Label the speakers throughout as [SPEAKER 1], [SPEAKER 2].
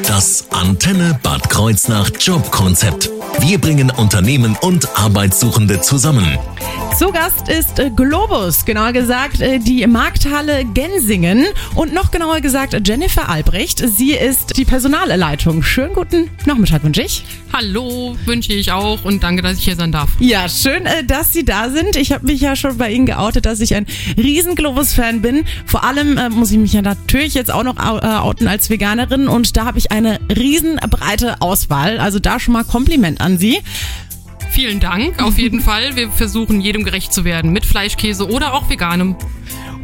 [SPEAKER 1] Das Antenne Bad Kreuznach Jobkonzept. Wir bringen Unternehmen und Arbeitssuchende zusammen.
[SPEAKER 2] Zu Gast ist äh, Globus, genauer gesagt äh, die Markthalle Gensingen und noch genauer gesagt Jennifer Albrecht. Sie ist die Personalleitung. Schönen guten Nachmittag wünsche ich.
[SPEAKER 3] Hallo, wünsche ich auch und danke, dass ich hier sein darf.
[SPEAKER 2] Ja, schön, äh, dass Sie da sind. Ich habe mich ja schon bei Ihnen geoutet, dass ich ein riesen Globus-Fan bin. Vor allem muss ich mich ja natürlich jetzt auch noch outen als Veganerin und da habe ich eine riesen breite Auswahl. Also da schon mal Kompliment an Sie.
[SPEAKER 3] Vielen Dank, auf jeden Fall. Wir versuchen jedem gerecht zu werden, mit Fleischkäse oder auch veganem.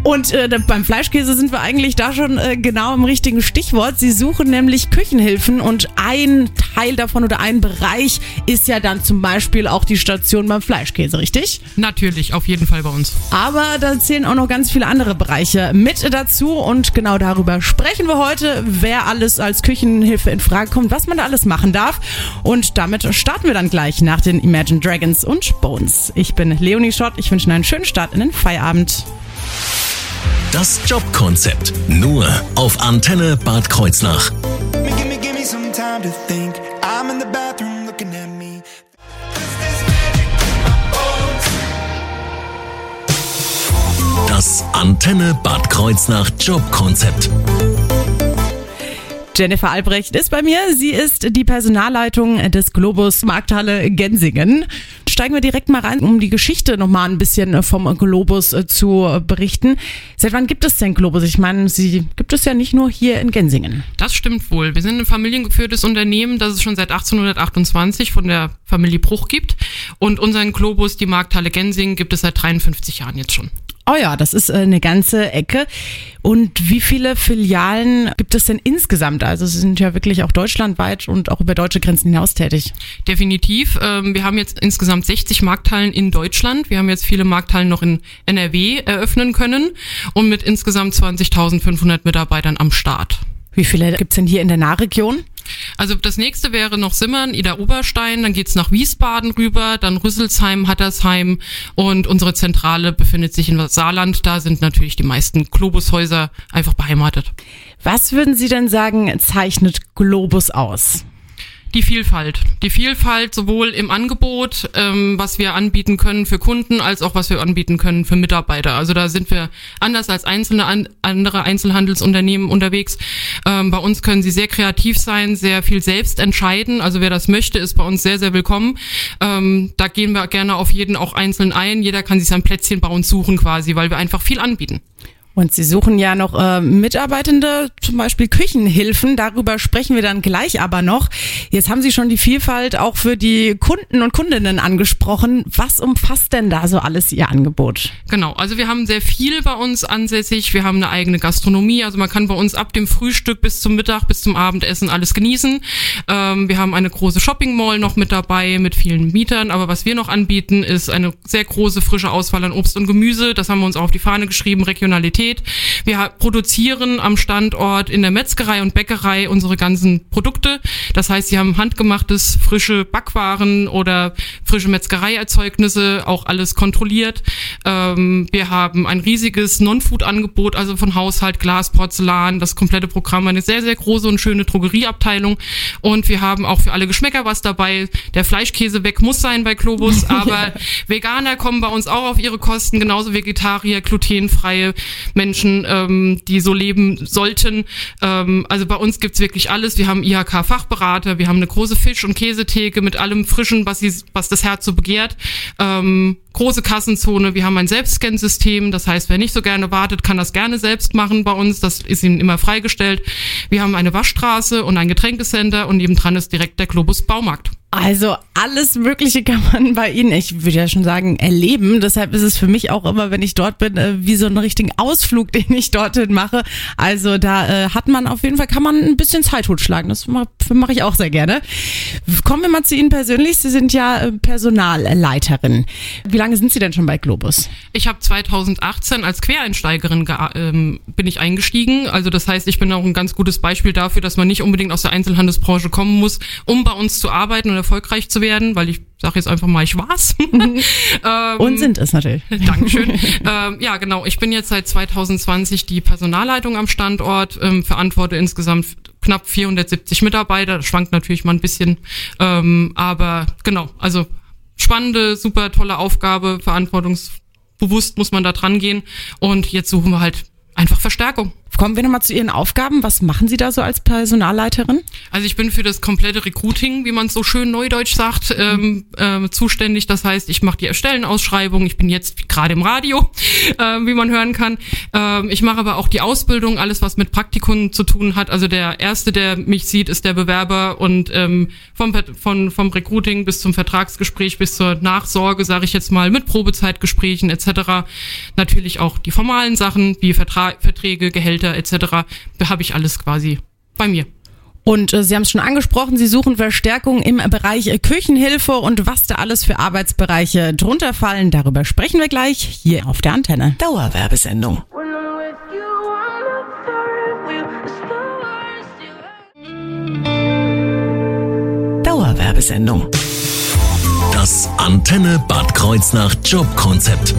[SPEAKER 2] Und äh, beim Fleischkäse sind wir eigentlich da schon äh, genau im richtigen Stichwort. Sie suchen nämlich Küchenhilfen und ein Teil davon oder ein Bereich ist ja dann zum Beispiel auch die Station beim Fleischkäse, richtig?
[SPEAKER 3] Natürlich, auf jeden Fall bei uns.
[SPEAKER 2] Aber da zählen auch noch ganz viele andere Bereiche mit dazu und genau darüber sprechen wir heute, wer alles als Küchenhilfe in Frage kommt, was man da alles machen darf. Und damit starten wir dann gleich nach den Imagine Dragons und Bones. Ich bin Leonie Schott, ich wünsche Ihnen einen schönen Start in den Feierabend.
[SPEAKER 1] Das Jobkonzept. Nur auf Antenne Bad Kreuznach. Das Antenne Bad Kreuznach Jobkonzept.
[SPEAKER 2] Jennifer Albrecht ist bei mir. Sie ist die Personalleitung des Globus Markthalle Gensingen. Steigen wir direkt mal rein, um die Geschichte nochmal ein bisschen vom Globus äh, zu berichten. Seit wann gibt es denn Globus? Ich meine, sie gibt es ja nicht nur hier in Gensingen.
[SPEAKER 3] Das stimmt wohl. Wir sind ein familiengeführtes Unternehmen, das es schon seit 1828 von der Familie Bruch gibt. Und unseren Globus, die Markthalle Gensingen, gibt es seit 53 Jahren jetzt schon.
[SPEAKER 2] Oh ja, das ist äh, eine ganze Ecke. Und wie viele Filialen gibt es denn insgesamt? Also Sie sind ja wirklich auch deutschlandweit und auch über deutsche Grenzen hinaus tätig.
[SPEAKER 3] Definitiv. Ähm, wir haben jetzt insgesamt 60 Markthallen in Deutschland. Wir haben jetzt viele Markthallen noch in NRW eröffnen können und mit insgesamt 20.500 Mitarbeitern am Start.
[SPEAKER 2] Wie viele gibt's denn hier in der Nahregion?
[SPEAKER 3] Also das nächste wäre noch Simmern, Ida Oberstein, dann geht's nach Wiesbaden rüber, dann Rüsselsheim, Hattersheim und unsere Zentrale befindet sich in Saarland. Da sind natürlich die meisten Globushäuser einfach beheimatet.
[SPEAKER 2] Was würden Sie denn sagen, zeichnet Globus aus?
[SPEAKER 3] Die Vielfalt. Die Vielfalt sowohl im Angebot, ähm, was wir anbieten können für Kunden, als auch was wir anbieten können für Mitarbeiter. Also da sind wir anders als einzelne an, andere Einzelhandelsunternehmen unterwegs. Ähm, bei uns können sie sehr kreativ sein, sehr viel selbst entscheiden. Also wer das möchte, ist bei uns sehr, sehr willkommen. Ähm, da gehen wir gerne auf jeden auch einzeln ein. Jeder kann sich sein Plätzchen bei uns suchen quasi, weil wir einfach viel anbieten.
[SPEAKER 2] Und Sie suchen ja noch äh, Mitarbeitende, zum Beispiel Küchenhilfen. Darüber sprechen wir dann gleich aber noch. Jetzt haben Sie schon die Vielfalt auch für die Kunden und Kundinnen angesprochen. Was umfasst denn da so alles Ihr Angebot?
[SPEAKER 3] Genau, also wir haben sehr viel bei uns ansässig. Wir haben eine eigene Gastronomie. Also man kann bei uns ab dem Frühstück bis zum Mittag, bis zum Abendessen alles genießen. Ähm, wir haben eine große Shopping Mall noch mit dabei mit vielen Mietern. Aber was wir noch anbieten, ist eine sehr große frische Auswahl an Obst und Gemüse. Das haben wir uns auch auf die Fahne geschrieben, Regionalität. Wir produzieren am Standort in der Metzgerei und Bäckerei unsere ganzen Produkte. Das heißt, sie haben handgemachtes, frische Backwaren oder frische Metzgereierzeugnisse, auch alles kontrolliert. Ähm, wir haben ein riesiges Non-Food-Angebot, also von Haushalt, Glas, Porzellan, das komplette Programm, eine sehr, sehr große und schöne Drogerieabteilung. Und wir haben auch für alle Geschmäcker was dabei. Der Fleischkäse weg muss sein bei Globus, aber Veganer kommen bei uns auch auf ihre Kosten, genauso Vegetarier, glutenfreie Menschen, ähm, die so leben sollten. Ähm, also bei uns gibt's wirklich alles. Wir haben IHK-Fachberater, wir haben eine große Fisch- und Käsetheke mit allem Frischen, was, sie, was das Herz so begehrt. Ähm, große Kassenzone, wir haben ein Selbstscansystem, das heißt, wer nicht so gerne wartet, kann das gerne selbst machen bei uns, das ist ihnen immer freigestellt. Wir haben eine Waschstraße und ein Getränkecenter und nebendran ist direkt der Globus Baumarkt.
[SPEAKER 2] Also alles Mögliche kann man bei Ihnen, ich würde ja schon sagen, erleben. Deshalb ist es für mich auch immer, wenn ich dort bin, äh, wie so einen richtigen Ausflug, den ich dorthin mache. Also da äh, hat man auf jeden Fall, kann man ein bisschen Zeit totschlagen. Das mache mach ich auch sehr gerne. Kommen wir mal zu Ihnen persönlich. Sie sind ja äh, Personalleiterin. Wie lange sind Sie denn schon bei Globus?
[SPEAKER 3] Ich habe 2018 als Quereinsteigerin ähm, bin ich eingestiegen. Also das heißt, ich bin auch ein ganz gutes Beispiel dafür, dass man nicht unbedingt aus der Einzelhandelsbranche kommen muss, um bei uns zu arbeiten erfolgreich zu werden, weil ich sage jetzt einfach mal, ich war's.
[SPEAKER 2] ähm, und sind es natürlich.
[SPEAKER 3] Dankeschön. ähm, ja, genau. Ich bin jetzt seit 2020 die Personalleitung am Standort, ähm, verantworte insgesamt knapp 470 Mitarbeiter. Das schwankt natürlich mal ein bisschen. Ähm, aber genau, also spannende, super tolle Aufgabe, verantwortungsbewusst muss man da dran gehen. Und jetzt suchen wir halt einfach Verstärkung.
[SPEAKER 2] Kommen wir nochmal zu Ihren Aufgaben. Was machen Sie da so als Personalleiterin?
[SPEAKER 3] Also ich bin für das komplette Recruiting, wie man es so schön neudeutsch sagt, ähm, äh, zuständig. Das heißt, ich mache die Stellenausschreibung. Ich bin jetzt gerade im Radio, äh, wie man hören kann. Ähm, ich mache aber auch die Ausbildung, alles was mit Praktikum zu tun hat. Also der erste, der mich sieht, ist der Bewerber und ähm, vom, von, vom Recruiting bis zum Vertragsgespräch bis zur Nachsorge, sage ich jetzt mal, mit Probezeitgesprächen etc. Natürlich auch die formalen Sachen wie Vertra Verträge, Gehälter Mitarbeiter etc. habe ich alles quasi bei mir.
[SPEAKER 2] Und äh, Sie haben es schon angesprochen, Sie suchen Verstärkung im Bereich äh, Küchenhilfe und was da alles für Arbeitsbereiche drunter fallen, darüber sprechen wir gleich hier auf der Antenne.
[SPEAKER 1] Dauerwerbesendung. Dauerwerbesendung. Das Antenne Bad Kreuznach Jobkonzept.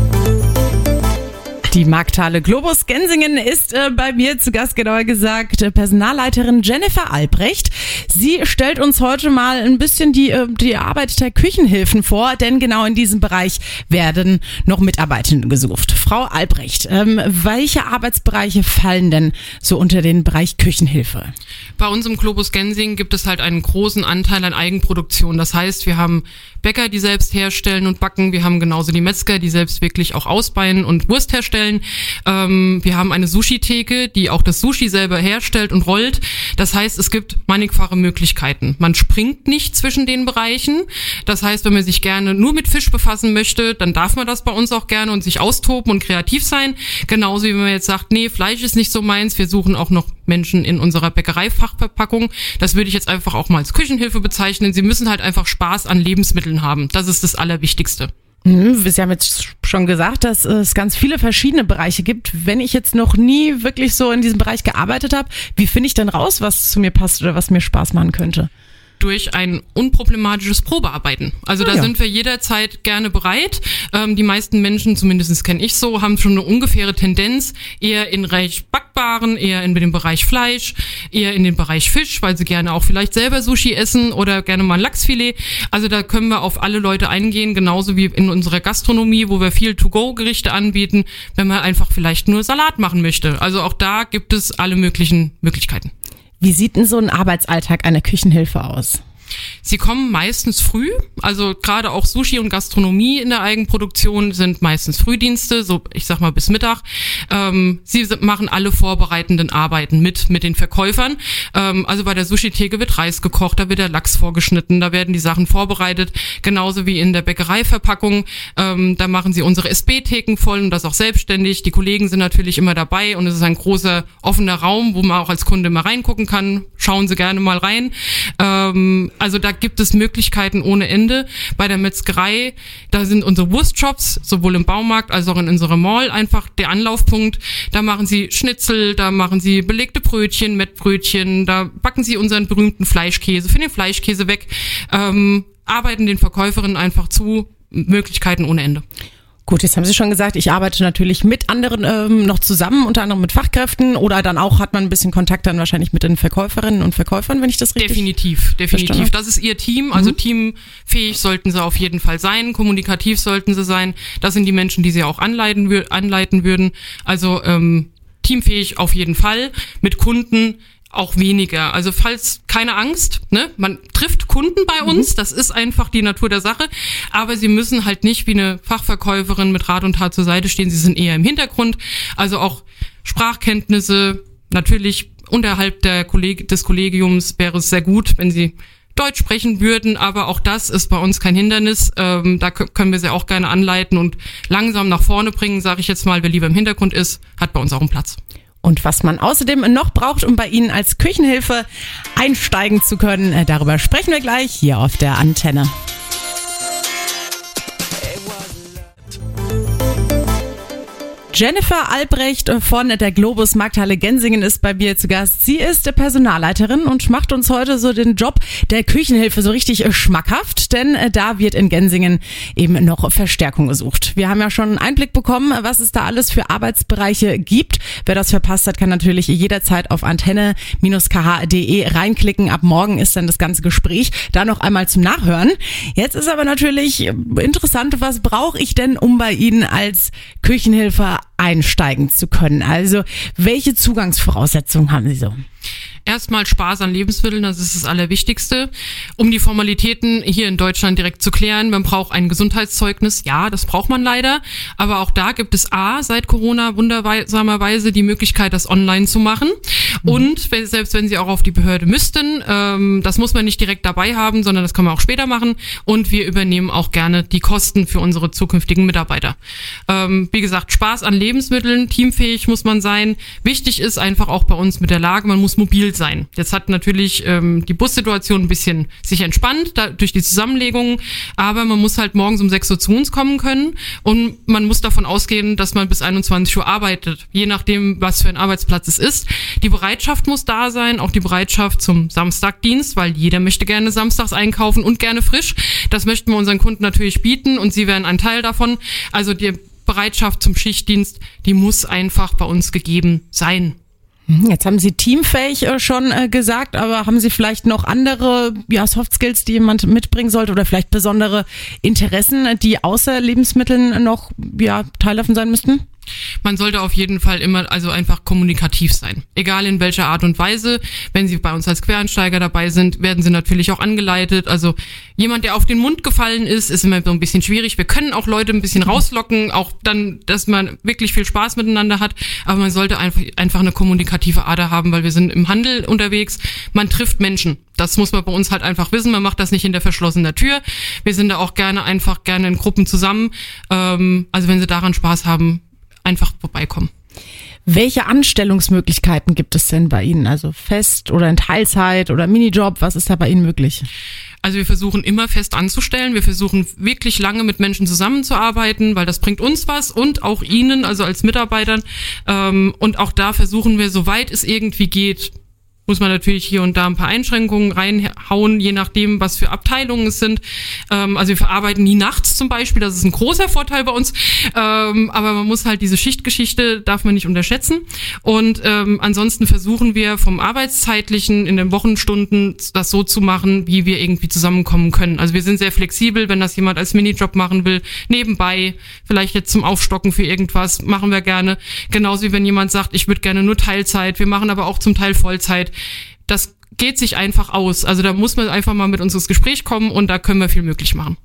[SPEAKER 2] Die Markthalle Globus Gensingen ist äh, bei mir zu Gast, genauer gesagt, äh, Personalleiterin Jennifer Albrecht. Sie stellt uns heute mal ein bisschen die, äh, die Arbeit der Küchenhilfen vor, denn genau in diesem Bereich werden noch Mitarbeitende gesucht. Frau Albrecht, ähm, welche Arbeitsbereiche fallen denn so unter den Bereich Küchenhilfe?
[SPEAKER 3] Bei uns im Globus Gensingen gibt es halt einen großen Anteil an Eigenproduktion. Das heißt, wir haben Bäcker, die selbst herstellen und backen. Wir haben genauso die Metzger, die selbst wirklich auch ausbeinen und Wurst herstellen. Ähm, wir haben eine Sushi-Theke, die auch das Sushi selber herstellt und rollt. Das heißt, es gibt mannigfache Möglichkeiten. Man springt nicht zwischen den Bereichen. Das heißt, wenn man sich gerne nur mit Fisch befassen möchte, dann darf man das bei uns auch gerne und sich austoben und kreativ sein. Genauso wie man jetzt sagt, nee, Fleisch ist nicht so meins. Wir suchen auch noch Menschen in unserer Bäckereifachverpackung. Das würde ich jetzt einfach auch mal als Küchenhilfe bezeichnen. Sie müssen halt einfach Spaß an Lebensmitteln haben. Das ist das Allerwichtigste.
[SPEAKER 2] Sie haben jetzt schon gesagt, dass es ganz viele verschiedene Bereiche gibt. Wenn ich jetzt noch nie wirklich so in diesem Bereich gearbeitet habe, wie finde ich denn raus, was zu mir passt oder was mir Spaß machen könnte?
[SPEAKER 3] Durch ein unproblematisches Probearbeiten. Also da ja. sind wir jederzeit gerne bereit. Ähm, die meisten Menschen, zumindest kenne ich so, haben schon eine ungefähre Tendenz, eher in Bereich Backbaren, eher in den Bereich Fleisch, eher in den Bereich Fisch, weil sie gerne auch vielleicht selber Sushi essen oder gerne mal ein Lachsfilet. Also da können wir auf alle Leute eingehen, genauso wie in unserer Gastronomie, wo wir viel To-Go-Gerichte anbieten, wenn man einfach vielleicht nur Salat machen möchte. Also auch da gibt es alle möglichen Möglichkeiten.
[SPEAKER 2] Wie sieht denn so ein Arbeitsalltag einer Küchenhilfe aus?
[SPEAKER 3] Sie kommen meistens früh, also gerade auch Sushi und Gastronomie in der Eigenproduktion sind meistens Frühdienste, so ich sag mal bis Mittag. Ähm, sie machen alle vorbereitenden Arbeiten mit mit den Verkäufern. Ähm, also bei der Sushi-Theke wird Reis gekocht, da wird der Lachs vorgeschnitten, da werden die Sachen vorbereitet, genauso wie in der Bäckereiverpackung. Ähm, da machen sie unsere SB-Theken voll und das auch selbstständig. Die Kollegen sind natürlich immer dabei und es ist ein großer offener Raum, wo man auch als Kunde mal reingucken kann. Schauen Sie gerne mal rein. Ähm, also da gibt es Möglichkeiten ohne Ende. Bei der Metzgerei, da sind unsere Wurstshops, sowohl im Baumarkt als auch in unserer Mall einfach der Anlaufpunkt. Da machen sie Schnitzel, da machen sie belegte Brötchen, Mettbrötchen, da backen sie unseren berühmten Fleischkäse, für den Fleischkäse weg, ähm, arbeiten den Verkäuferinnen einfach zu, Möglichkeiten ohne Ende.
[SPEAKER 2] Gut, jetzt haben Sie schon gesagt, ich arbeite natürlich mit anderen ähm, noch zusammen, unter anderem mit Fachkräften oder dann auch hat man ein bisschen Kontakt dann wahrscheinlich mit den Verkäuferinnen und Verkäufern, wenn ich das richtig
[SPEAKER 3] Definitiv, definitiv. Das ist Ihr Team, also mhm. teamfähig sollten Sie auf jeden Fall sein, kommunikativ sollten Sie sein. Das sind die Menschen, die Sie auch anleiten, anleiten würden. Also ähm, teamfähig auf jeden Fall. Mit Kunden auch weniger. Also falls keine Angst, ne, man trifft Kunden bei uns, mhm. das ist einfach die Natur der Sache, aber sie müssen halt nicht wie eine Fachverkäuferin mit Rat und Tat zur Seite stehen, sie sind eher im Hintergrund, also auch Sprachkenntnisse, natürlich unterhalb der Kolleg des Kollegiums wäre es sehr gut, wenn sie Deutsch sprechen würden, aber auch das ist bei uns kein Hindernis. Ähm, da können wir sie auch gerne anleiten und langsam nach vorne bringen, sage ich jetzt mal. Wer lieber im Hintergrund ist, hat bei uns auch einen Platz.
[SPEAKER 2] Und was man außerdem noch braucht, um bei Ihnen als Küchenhilfe einsteigen zu können, äh, darüber sprechen wir gleich hier auf der Antenne. Jennifer Albrecht von der Globus Markthalle Gensingen ist bei mir zu Gast. Sie ist Personalleiterin und macht uns heute so den Job der Küchenhilfe so richtig schmackhaft, denn äh, da wird in Gensingen eben noch Verstärkung gesucht. Wir haben ja schon einen Einblick bekommen, was es da alles für Arbeitsbereiche gibt. Wer das verpasst hat, kann natürlich jederzeit auf antenne-kh.de reinklicken. Ab morgen ist dann das ganze Gespräch da noch einmal zum Nachhören. Jetzt ist aber natürlich interessant, was brauche ich denn, um bei Ihnen als Küchenhilfe einsteigen zu können? Also welche Zugangsvoraussetzungen haben Sie so?
[SPEAKER 3] Erstmal Spaß an Lebensmitteln, das ist das Allerwichtigste. Um die Formalitäten hier in Deutschland direkt zu klären, man braucht ein Gesundheitszeugnis. Ja, das braucht man leider. Aber auch da gibt es A, seit Corona wundersamerweise die Möglichkeit, das online zu machen. Mhm. Und selbst wenn Sie auch auf die Behörde müssten, ähm, das muss man nicht direkt dabei haben, sondern das kann man auch später machen. Und wir übernehmen auch gerne die Kosten für unsere zukünftigen Mitarbeiter. Ähm, wie gesagt, Spaß an Lebensmitteln, teamfähig muss man sein. Wichtig ist einfach auch bei uns mit der Lage, man muss mobil sein. Jetzt hat natürlich ähm, die Bussituation ein bisschen sich entspannt da, durch die Zusammenlegung, aber man muss halt morgens um 6 Uhr zu uns kommen können und man muss davon ausgehen, dass man bis 21 Uhr arbeitet, je nachdem, was für ein Arbeitsplatz es ist. Die Bereitschaft muss da sein, auch die Bereitschaft zum Samstagdienst, weil jeder möchte gerne samstags einkaufen und gerne frisch. Das möchten wir unseren Kunden natürlich bieten und sie werden ein Teil davon. Also die Bereitschaft zum Schichtdienst, die muss einfach bei uns gegeben sein.
[SPEAKER 2] Jetzt haben Sie teamfähig äh, schon äh, gesagt, aber haben Sie vielleicht noch andere ja, Soft Skills, die jemand mitbringen sollte oder vielleicht besondere Interessen, die außer Lebensmitteln noch ja, Teil davon sein müssten?
[SPEAKER 3] Man sollte auf jeden Fall immer also einfach kommunikativ sein. Egal in welcher Art und Weise. Wenn Sie bei uns als Quereinsteiger dabei sind, werden Sie natürlich auch angeleitet. Also jemand, der auf den Mund gefallen ist, ist immer so ein bisschen schwierig. Wir können auch Leute ein bisschen rauslocken, auch dann, dass man wirklich viel Spaß miteinander hat. Aber man sollte einfach, einfach eine kommunikative Ader haben, weil wir sind im Handel unterwegs. Man trifft Menschen. Das muss man bei uns halt einfach wissen. Man macht das nicht in der verschlossenen Tür. Wir sind da auch gerne einfach gerne in Gruppen zusammen. Ähm, also wenn Sie daran Spaß haben, einfach vorbeikommen.
[SPEAKER 2] Welche Anstellungsmöglichkeiten gibt es denn bei Ihnen? Also fest oder in Teilzeit oder Minijob? Was ist da bei Ihnen möglich?
[SPEAKER 3] Also wir versuchen immer fest anzustellen. Wir versuchen wirklich lange mit Menschen zusammenzuarbeiten, weil das bringt uns was und auch Ihnen, also als Mitarbeitern. Ähm, und auch da versuchen wir, soweit es irgendwie geht, muss man natürlich hier und da ein paar Einschränkungen reinhauen, je nachdem, was für Abteilungen es sind. Ähm, also wir verarbeiten nie nachts zum Beispiel, das ist ein großer Vorteil bei uns. Ähm, aber man muss halt diese Schichtgeschichte, darf man nicht unterschätzen. Und ähm, ansonsten versuchen wir vom Arbeitszeitlichen in den Wochenstunden das so zu machen, wie wir irgendwie zusammenkommen können. Also wir sind sehr flexibel, wenn das jemand als Minijob machen will, nebenbei, vielleicht jetzt zum Aufstocken für irgendwas, machen wir gerne. Genauso wie wenn jemand sagt, ich würde gerne nur Teilzeit, wir machen aber auch zum Teil Vollzeit das geht sich einfach aus. Also da muss man einfach mal mit uns ins Gespräch kommen und da können wir viel möglich machen.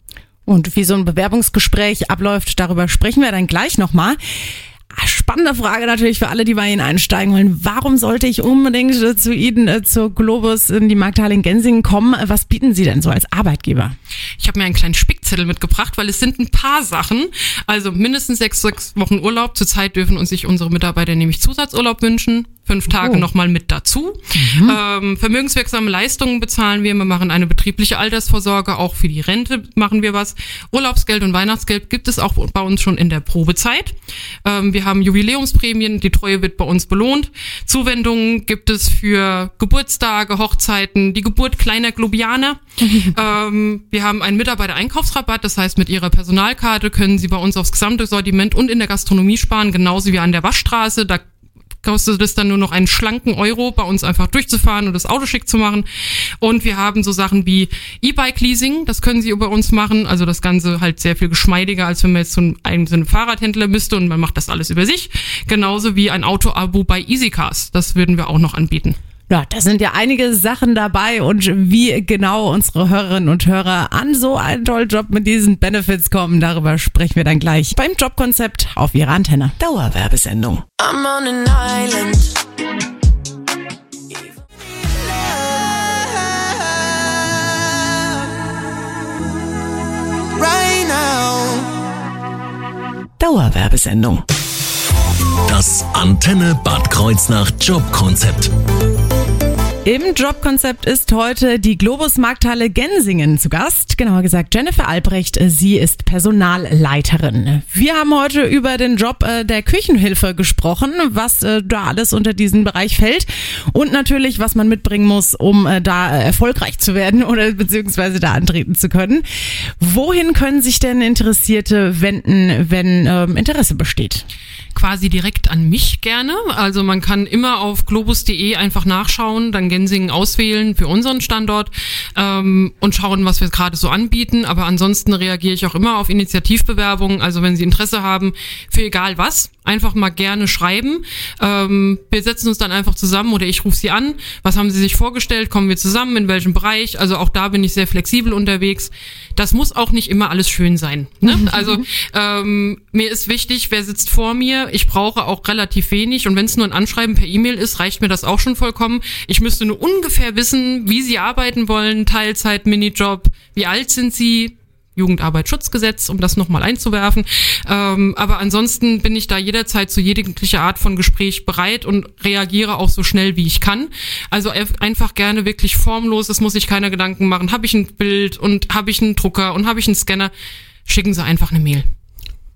[SPEAKER 2] Und wie so ein Bewerbungsgespräch abläuft, darüber sprechen wir dann gleich nochmal. Spannende Frage natürlich für alle, die bei Ihnen einsteigen wollen. Warum sollte ich unbedingt zu Ihnen, äh, zur Globus in die Markthalle in Gensingen kommen? Was bieten Sie denn so als Arbeitgeber?
[SPEAKER 3] Ich habe mir einen kleinen Spickzettel mitgebracht, weil es sind ein paar Sachen. Also mindestens sechs, sechs Wochen Urlaub. Zurzeit dürfen uns sich unsere Mitarbeiter nämlich Zusatzurlaub wünschen fünf Tage oh. nochmal mit dazu. Mhm. Ähm, vermögenswirksame Leistungen bezahlen wir. Wir machen eine betriebliche Altersvorsorge. Auch für die Rente machen wir was. Urlaubsgeld und Weihnachtsgeld gibt es auch bei uns schon in der Probezeit. Ähm, wir haben Jubiläumsprämien. Die Treue wird bei uns belohnt. Zuwendungen gibt es für Geburtstage, Hochzeiten, die Geburt kleiner Globianer. ähm, wir haben einen Mitarbeiter-Einkaufsrabatt. Das heißt, mit Ihrer Personalkarte können Sie bei uns aufs gesamte Sortiment und in der Gastronomie sparen, genauso wie an der Waschstraße. Da kostet es dann nur noch einen schlanken Euro, bei uns einfach durchzufahren und das Auto schick zu machen. Und wir haben so Sachen wie E-Bike-Leasing, das können Sie über uns machen. Also das Ganze halt sehr viel geschmeidiger, als wenn man jetzt zu einem so Fahrradhändler müsste und man macht das alles über sich. Genauso wie ein Auto-Abo bei EasyCars. Das würden wir auch noch anbieten.
[SPEAKER 2] Ja, da sind ja einige Sachen dabei und wie genau unsere Hörerinnen und Hörer an so einen tollen Job mit diesen Benefits kommen, darüber sprechen wir dann gleich beim Jobkonzept auf Ihrer Antenne.
[SPEAKER 1] Dauerwerbesendung. I'm on an island. Dauerwerbesendung. Das Antenne Bad Kreuznach Jobkonzept.
[SPEAKER 2] Im Jobkonzept ist heute die Globus Markthalle Gensingen zu Gast. Genauer gesagt Jennifer Albrecht. Sie ist Personalleiterin. Wir haben heute über den Job äh, der Küchenhilfe gesprochen, was äh, da alles unter diesen Bereich fällt und natürlich, was man mitbringen muss, um äh, da erfolgreich zu werden oder beziehungsweise da antreten zu können. Wohin können sich denn Interessierte wenden, wenn ähm, Interesse besteht?
[SPEAKER 3] Quasi direkt an mich gerne. Also man kann immer auf globus.de einfach nachschauen, dann Gensingen auswählen für unseren Standort ähm, und schauen, was wir gerade so anbieten. Aber ansonsten reagiere ich auch immer auf Initiativbewerbungen. Also wenn Sie Interesse haben, für egal was, einfach mal gerne schreiben. Ähm, wir setzen uns dann einfach zusammen oder ich rufe Sie an. Was haben Sie sich vorgestellt? Kommen wir zusammen? In welchem Bereich? Also auch da bin ich sehr flexibel unterwegs. Das muss auch nicht immer alles schön sein. Ne? Also ähm, mir ist wichtig, wer sitzt vor mir, ich brauche auch relativ wenig und wenn es nur ein Anschreiben per E-Mail ist, reicht mir das auch schon vollkommen. Ich müsste nur ungefähr wissen, wie Sie arbeiten wollen, Teilzeit, Minijob, wie alt sind Sie, Jugendarbeitsschutzgesetz, um das nochmal einzuwerfen. Ähm, aber ansonsten bin ich da jederzeit zu jeglicher Art von Gespräch bereit und reagiere auch so schnell, wie ich kann. Also einfach gerne wirklich formlos, es muss sich keiner Gedanken machen. Habe ich ein Bild und habe ich einen Drucker und habe ich einen Scanner? Schicken Sie einfach eine Mail.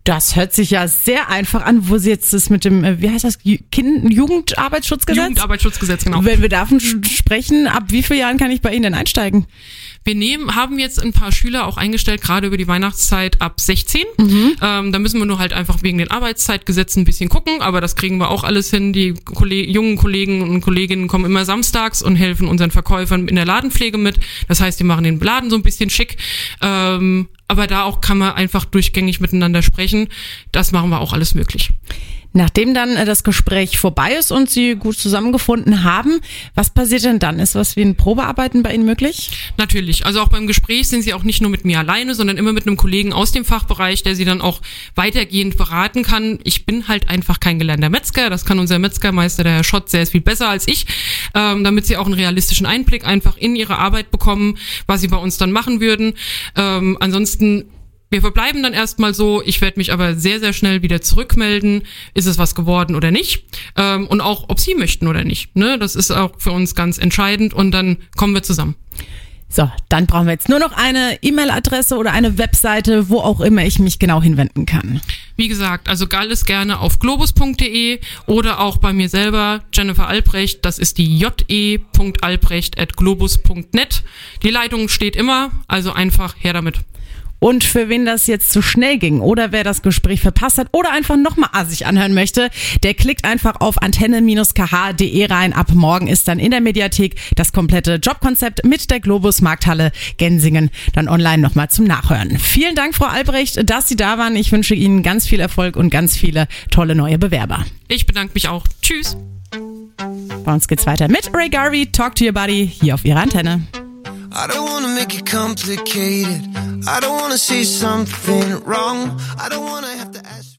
[SPEAKER 2] Das hört sich ja sehr einfach an, wo sie jetzt das mit dem, äh, wie heißt das, kind Jugendarbeitsschutzgesetz?
[SPEAKER 3] Jugendarbeitsschutzgesetz, genau.
[SPEAKER 2] Wenn wir davon sprechen, ab wie vielen Jahren kann ich bei Ihnen denn einsteigen?
[SPEAKER 3] Wir nehmen, haben jetzt ein paar Schüler auch eingestellt, gerade über die Weihnachtszeit ab 16. Mhm. Ähm, da müssen wir nur halt einfach wegen den Arbeitszeitgesetzen ein bisschen gucken, aber das kriegen wir auch alles hin. Die Kolleg jungen Kollegen und Kolleginnen kommen immer samstags und helfen unseren Verkäufern in der Ladenpflege mit. Das heißt, die machen den Laden so ein bisschen schick. Ähm, aber da auch kann man einfach durchgängig miteinander sprechen. Das machen wir auch alles möglich.
[SPEAKER 2] Nachdem dann äh, das Gespräch vorbei ist und Sie gut zusammengefunden haben, was passiert denn dann? Ist was wie ein Probearbeiten bei Ihnen möglich?
[SPEAKER 3] Natürlich. Also auch beim Gespräch sind Sie auch nicht nur mit mir alleine, sondern immer mit einem Kollegen aus dem Fachbereich, der Sie dann auch weitergehend beraten kann. Ich bin halt einfach kein gelernter Metzger. Das kann unser Metzgermeister, der Herr Schott, sehr viel besser als ich, ähm, damit Sie auch einen realistischen Einblick einfach in Ihre Arbeit bekommen, was Sie bei uns dann machen würden. Ähm, ansonsten wir verbleiben dann erstmal so. Ich werde mich aber sehr, sehr schnell wieder zurückmelden. Ist es was geworden oder nicht? Ähm, und auch, ob Sie möchten oder nicht. Ne? Das ist auch für uns ganz entscheidend. Und dann kommen wir zusammen.
[SPEAKER 2] So, dann brauchen wir jetzt nur noch eine E-Mail-Adresse oder eine Webseite, wo auch immer ich mich genau hinwenden kann.
[SPEAKER 3] Wie gesagt, also alles gerne auf globus.de oder auch bei mir selber, Jennifer Albrecht, das ist die je.albrecht.globus.net. Die Leitung steht immer, also einfach her damit.
[SPEAKER 2] Und für wen das jetzt zu schnell ging oder wer das Gespräch verpasst hat oder einfach nochmal sich anhören möchte, der klickt einfach auf antenne-kh.de rein. Ab morgen ist dann in der Mediathek das komplette Jobkonzept mit der Globus Markthalle Gensingen dann online nochmal zum Nachhören. Vielen Dank, Frau Albrecht, dass Sie da waren. Ich wünsche Ihnen ganz viel Erfolg und ganz viele tolle neue Bewerber.
[SPEAKER 3] Ich bedanke mich auch. Tschüss.
[SPEAKER 2] Bei uns geht's weiter mit Ray Garvey, Talk to Your Buddy, hier auf Ihrer Antenne. I don't wanna make it complicated. I don't wanna say something wrong. I don't wanna have to